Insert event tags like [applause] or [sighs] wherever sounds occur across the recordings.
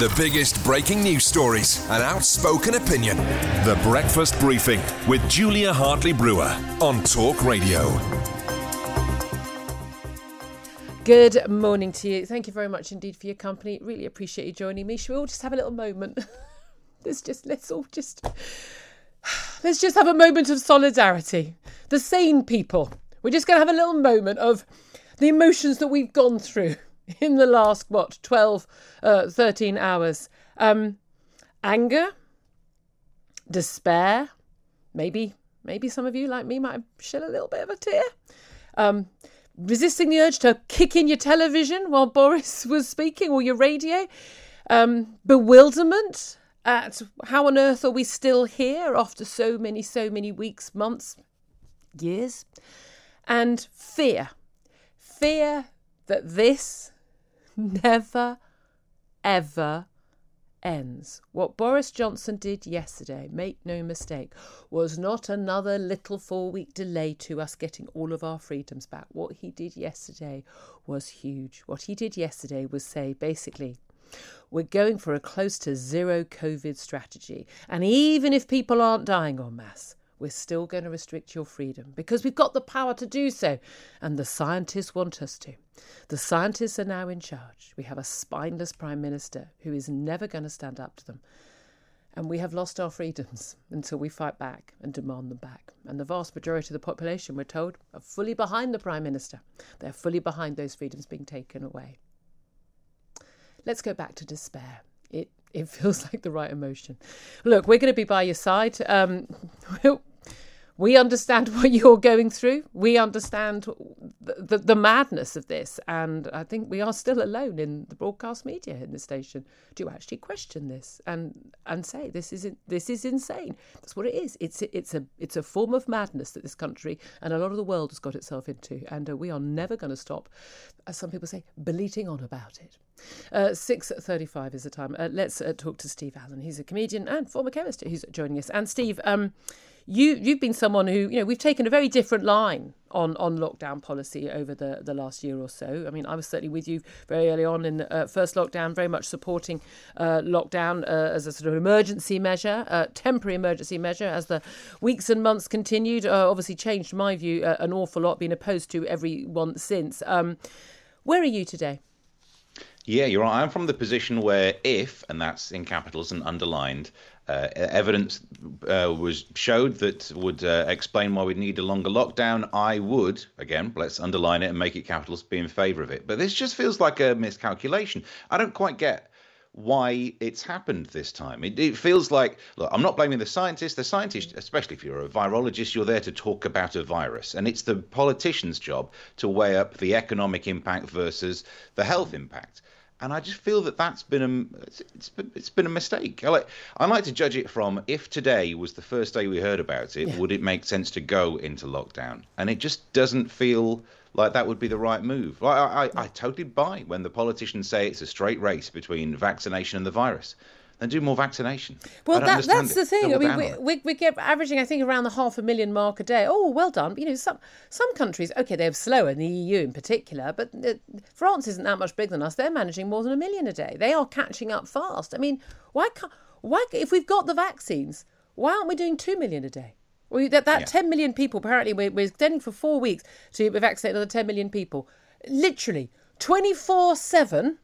The biggest breaking news stories and outspoken opinion. The Breakfast Briefing with Julia Hartley Brewer on Talk Radio. Good morning to you. Thank you very much indeed for your company. Really appreciate you joining me. Shall we all just have a little moment? [laughs] let's just let's all just [sighs] let's just have a moment of solidarity. The sane people. We're just going to have a little moment of the emotions that we've gone through [laughs] in the last what 12 uh, 13 hours. Um anger, despair, maybe maybe some of you like me might shed a little bit of a tear. Um resisting the urge to kick in your television while [laughs] Boris was speaking or your radio. Um, bewilderment at how on earth are we still here after so many, so many weeks, months, years? And fear. Fear that this never, ever ends. What Boris Johnson did yesterday, make no mistake, was not another little four week delay to us getting all of our freedoms back. What he did yesterday was huge. What he did yesterday was say, basically, we're going for a close to zero COVID strategy. And even if people aren't dying en masse, we're still going to restrict your freedom because we've got the power to do so. And the scientists want us to. The scientists are now in charge. We have a spineless prime minister who is never going to stand up to them. And we have lost our freedoms until we fight back and demand them back. And the vast majority of the population, we're told, are fully behind the prime minister. They're fully behind those freedoms being taken away. Let's go back to despair. It it [laughs] feels like the right emotion. Look, we're going to be by your side. Um, [laughs] we understand [laughs] what you're going through. We understand the, the, the, madness of this. And I think we are still alone in the broadcast media in the station to actually question this and and say this is this is insane. That's what it is. It's it's a it's a form of madness that this country and a lot of the world has got itself into. And uh, we are never going to stop, as some people say, bleating on about it. Uh, Six thirty-five is the time. Uh, let's uh, talk to Steve Allen. He's a comedian and former chemist who's joining us. And Steve, um, you you've been someone who you know we've taken a very different line on on lockdown policy over the the last year or so. I mean, I was certainly with you very early on in the uh, first lockdown, very much supporting uh, lockdown uh, as a sort of emergency measure, uh, temporary emergency measure. As the weeks and months continued, uh, obviously changed my view uh, an awful lot. Being opposed to every one since. Um, where are you today? Yeah, you're right. I'm from the position where if, and that's in capitals and underlined, uh, evidence uh, was showed that would uh, explain why we'd need a longer lockdown, I would again let's underline it and make it capitals be in favour of it. But this just feels like a miscalculation. I don't quite get why it's happened this time. It, it, feels like, look, I'm not blaming the scientists. The scientists, especially if you're a virologist, you're there to talk about a virus. And it's the politician's job to weigh up the economic impact versus the health impact and I just feel that that's been a it's been, it's been a mistake. I like I like to judge it from if today was the first day we heard about it, yeah. would it make sense to go into lockdown? And it just doesn't feel like that would be the right move. I, I, I totally buy when the politicians say it's a straight race between vaccination and the virus and do more vaccination. Well, that, that's it. the thing. Double I mean, we, we, we, get averaging, I think, around the half a million mark a day. Oh, well done. You know, some some countries, okay, they're slower, in the EU in particular, but uh, France isn't that much bigger than us. They're managing more than a million a day. They are catching up fast. I mean, why can't why if we've got the vaccines, why aren't we doing two million a day? Well, that that yeah. 10 million people apparently we're, we're extending for four weeks to vaccinate another 10 million people. Literally, 24 7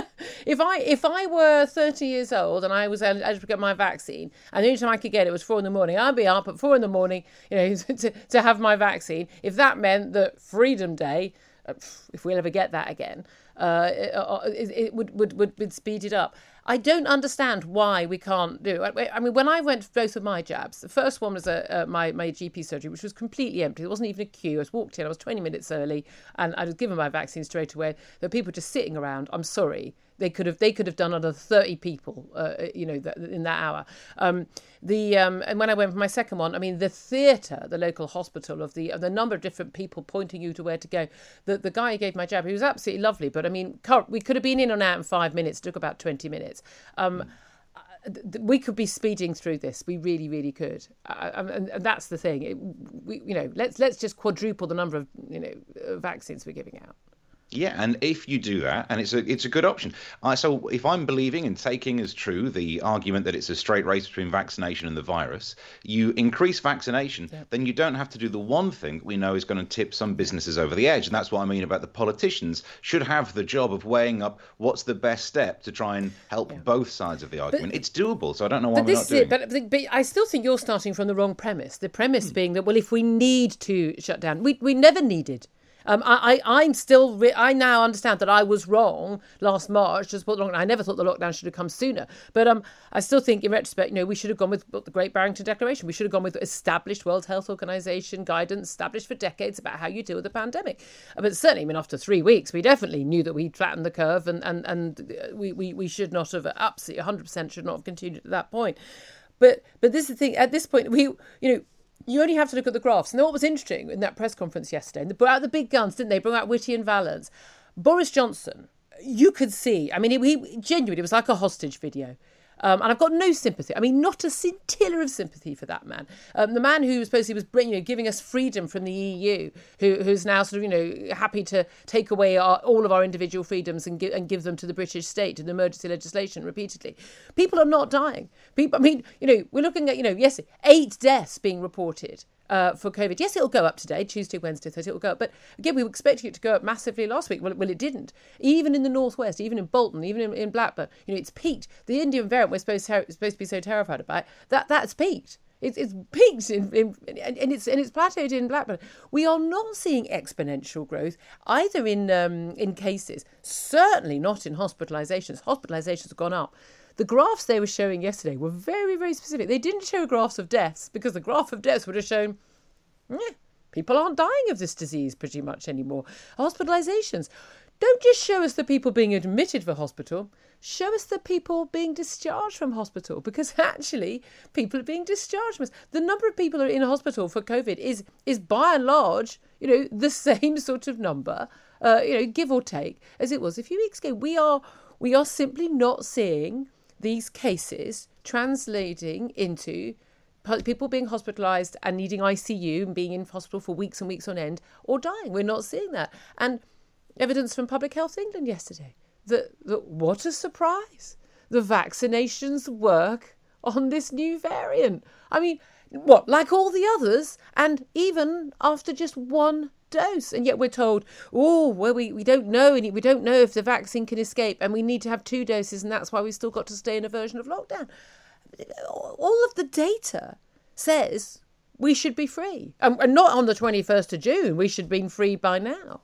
[laughs] if I if I were 30 years old and I was eligible to get my vaccine, and the only time I could get it was four in the morning, I'd be up at four in the morning, you know, [laughs] to, to have my vaccine. If that meant that Freedom Day, uh, if we'll ever get that again, uh, it, uh, it, would, would would would speed it up. I don't understand why we can't do. It. I mean, when I went for both of my jabs, the first one was a, my my GP surgery, which was completely empty. There wasn't even a queue. I was walked in. I was 20 minutes early, and I was given my vaccine straight away. There were people just sitting around. I'm sorry, they could have they could have done another 30 people, uh, you know, in that hour. Um, the um, and when I went for my second one, I mean, the theatre, the local hospital of the of the number of different people pointing you to where to go. The the guy who gave my jab, he was absolutely lovely, but I mean, we could have been in and out in five minutes. It took about 20 minutes. Um, we could be speeding through this. We really, really could, uh, and, and, that's the thing. It, we, you know, let's let's just quadruple the number of you know vaccines we're giving out. Yeah, and if you do that, and it's a it's a good option. Uh, so if I'm believing and taking as true the argument that it's a straight race between vaccination and the virus, you increase vaccination, then you don't have to do the one thing we know is going to tip some businesses over the edge, and that's what I mean about the politicians should have the job of weighing up what's the best step to try and help yeah. both sides of the argument. But, it's doable, so I don't know why but we're this not doing. It, but, but I still think you're starting from the wrong premise. The premise hmm. being that well, if we need to shut down, we we never needed um, I, I, am still, re- I now understand that I was wrong last March. Just put long. I never thought the lockdown should have come sooner. But um, I still think, in retrospect, you know, we should have gone with the Great Barrington Declaration. We should have gone with established World Health Organization guidance, established for decades about how you deal with a pandemic. But certainly, I mean, after three weeks, we definitely knew that we'd flattened the curve, and and and we we, we should not have absolutely 100 percent should not have continued at that point. But but this is the thing. At this point, we you know you only have to look at the graphs. And what was interesting in that press conference yesterday, they brought out the big guns, didn't they? Brought out Whitty and Vallance. Boris Johnson, you could see, I mean, he, he genuinely, it was like a hostage video. Um, and I've got no sympathy. I mean, not a scintilla of sympathy for that man. Um, the man who supposedly was you know, giving us freedom from the EU, who, who's now sort of, you know, happy to take away our, all of our individual freedoms and give, and give them to the British state in emergency legislation repeatedly. People are not dying. People, I mean, you know, we're looking at, you know, yes, eight deaths being reported uh, for COVID. Yes, it'll go up today, Tuesday, Wednesday, Thursday, it'll go up. But again, we were expecting it to go up massively last week. Well, well it didn't. Even in the northwest, even in Bolton, even in, in Blackburn, you know, it's peaked. The Indian variant we're supposed to, supposed to be so terrified about, that that's peaked. It's, it's peaked in, in, and it's and it's plateaued in Blackburn. We are not seeing exponential growth either in um, in cases, certainly not in hospitalisations. Hospitalisations have gone up. The graphs they were showing yesterday were very, very specific. They didn't show graphs of deaths because the graph of deaths would have shown people aren't dying of this disease pretty much anymore. Hospitalizations. Don't just show us the people being admitted for hospital, show us the people being discharged from hospital because [laughs] actually people are being discharged The number of people who are in hospital for COVID is is by and large, you know, the [laughs] same sort of number, uh, you know, give or take, as it was a few weeks ago. We are we are simply not seeing these cases translating into people being hospitalized and needing ICU and being in hospital for weeks and weeks on end or dying. We're not seeing that. And evidence from Public Health England yesterday that, that what a surprise. The vaccinations work on this new variant. I mean, what, like all the others, and even after just one dose. And yet we're told, oh, well, we, we don't know, and we don't know if the vaccine can escape, and we need to have two doses, and that's why we've still got to stay in a version of lockdown. All of the data says we should be free. and not on the 21st of June, we should be free by now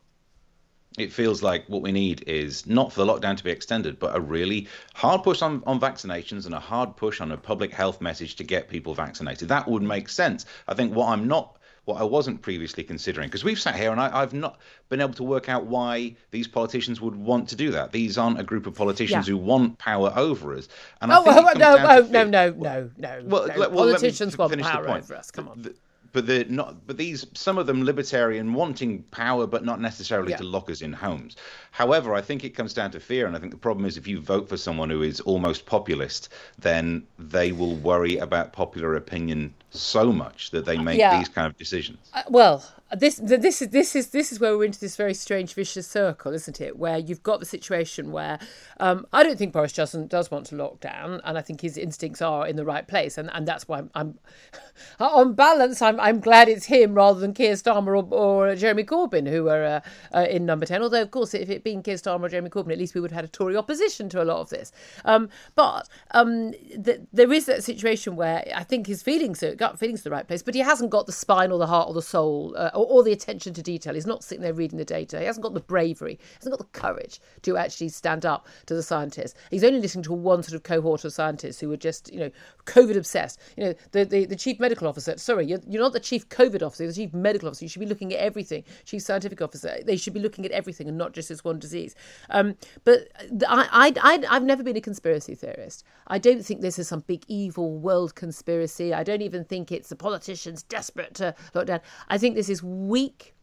it feels like what we need is not for the lockdown to be extended, but a really hard push on, on vaccinations and a hard push on a public health message to get people vaccinated. That would make sense. I think what I'm not what I wasn't previously considering. Because we've sat here and I, have not been able to work out why these politicians would want to do that. These aren't a group of politicians yeah. who want power over us. And oh, oh, no, oh, no, no, no, no, well, no. Well, politicians want power over us. Come on. The, but they're not but these some of them libertarian wanting power but not necessarily yeah. to lock us in homes however i think it comes down to fear and i think the problem is if you vote for someone who is almost populist then they will worry about popular opinion so much that they make Yeah. these kind of decisions. Uh, well, this this is this is this is where we're into this very strange vicious circle, isn't it? Where you've got the situation where um, I don't think Boris Johnson does want to lock down, and I think his instincts are in the right place, and, and that's why I'm, I'm [laughs] on balance. I'm I'm glad it's him rather than Keir Starmer or, or Jeremy Corbyn who are uh, uh, in number ten. Although of course, if it had been Keir Starmer or Jeremy Corbyn, at least we would have had a Tory opposition to a lot of this. Um, but um, th- there is that situation where I think his feelings are gut feelings are the right place, but he hasn't got the spine or the heart or the soul uh, or, or the attention to detail. He's not sitting there reading the data. He hasn't got the bravery. He hasn't got the courage to actually stand up to the scientists. He's only listening to one sort of cohort of scientists who are just, you know, COVID obsessed. You know, the, the, the chief medical officer, sorry, you're, you're not the chief COVID officer, the chief medical officer. You should be looking at everything. Chief scientific officer, they should be looking at everything and not just this one disease. Um, but I, I, I, I've never been a conspiracy theorist. I don't think this is some big evil world conspiracy. I don't even think it's the politicians desperate to lock down. I think this is weak,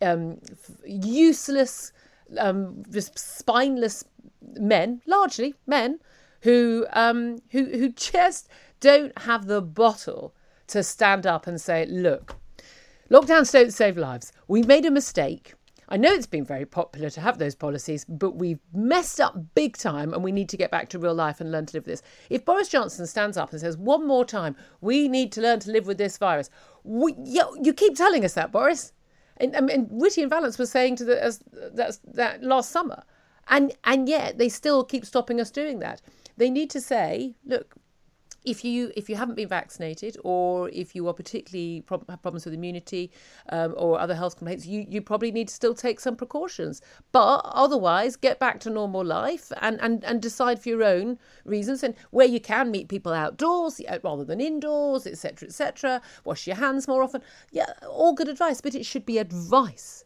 um, useless, um, just spineless men, largely men, who um, who who just don't have the bottle to stand up and say, "Look, lockdowns don't save lives. We made a mistake." I know it's been very popular to have those policies, but we've messed up big time and we need to get back to real life and learn to live with this. If Boris Johnson stands up and says, one more time, we need to learn to live with this virus, we, you, you keep telling us that, Boris. And, and, and Whitty and Vallance was saying to the, as, that last summer. And, and yet they still keep stopping us doing that. They need to say, look, if you if you haven't been vaccinated or if you are particularly prob- have problems with immunity um, or other health complaints, you, you probably need to still take some precautions. But otherwise, get back to normal life and, and, and decide for your own reasons and where you can meet people outdoors uh, rather than indoors, etc., etc. Wash your hands more often. Yeah, all good advice, but it should be advice.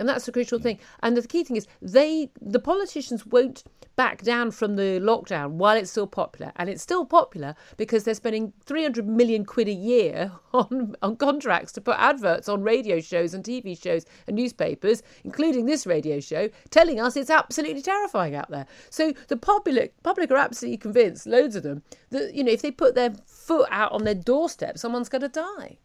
And that's the crucial thing. And the key thing is they the politicians won't back down from the lockdown while it's still popular. And it's still popular because they're spending 300 million quid a year [laughs] on, on contracts to put adverts on radio shows and TV shows and newspapers, including this radio show, telling us it's absolutely terrifying out there. So the public public are absolutely convinced, loads of them, that you know if they put their foot out on their doorstep, someone's going to die.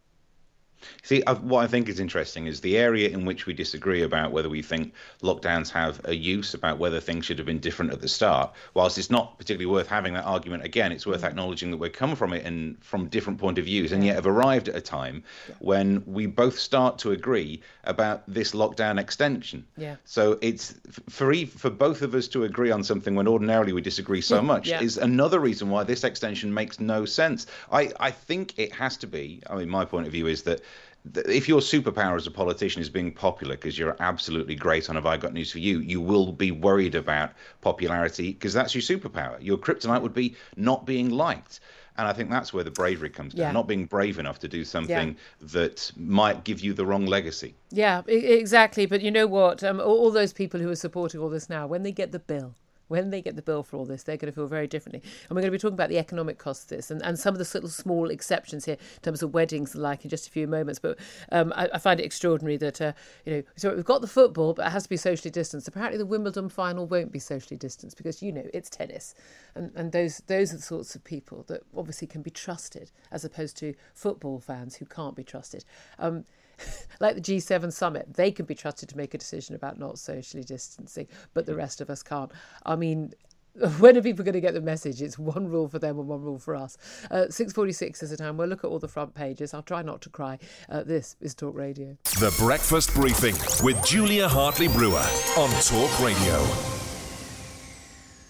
See, what I think is interesting is the area in which we disagree about whether we think lockdowns have a use, about whether things should have been different at the start. Whilst it's not particularly worth having that argument again, it's worth mm. acknowledging that we're coming from it and from different point of views, and yet have arrived at a time when we both start to agree about this lockdown extension. Yeah. So it's for for both of us to agree on something when ordinarily we disagree so [laughs] much Yeah. is another reason why this extension makes no sense. I, I think it has to be. I mean, my point of view is that th- if your superpower as a politician is being popular because you're absolutely great on Have I Got News for You, you will be worried about popularity because that's your superpower. Your kryptonite would be not being liked. And I think that's where the bravery comes down, Yeah. not being brave enough to do something that might give you the wrong legacy. Yeah, exactly. But you know what? Um, all those people who are supporting all this now, when they get the bill, when they get the bill for all this, they're going to feel very differently. And we're going to be talking about the economic costs of this and, and some of the little small exceptions here in terms of weddings and like in just a few moments. But um, I, I find it extraordinary that, uh, you know, so we've got the football, but it has to be socially distanced. Apparently the Wimbledon final won't be socially distanced because, you know, it's tennis. And, and those, those are the sorts of people that obviously can be trusted as opposed to football fans who can't be trusted. Um, [laughs] like the G7 summit, they can be trusted to make a decision about not socially distancing, but the rest of us can't. I mean, [laughs] when are people going to get the message? It's one rule for them and one rule for us. Uh, 6.46 is the time. We'll look at all the front pages. I'll try not to cry. Uh, this is Talk Radio. The Breakfast Briefing with Julia Hartley Brewer on Talk Radio.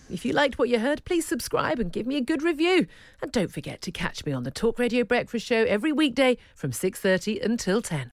If you liked what you heard, please subscribe and give me a good review. And don't forget to catch me on the Talk Radio Breakfast Show every weekday from 6.30 until 10.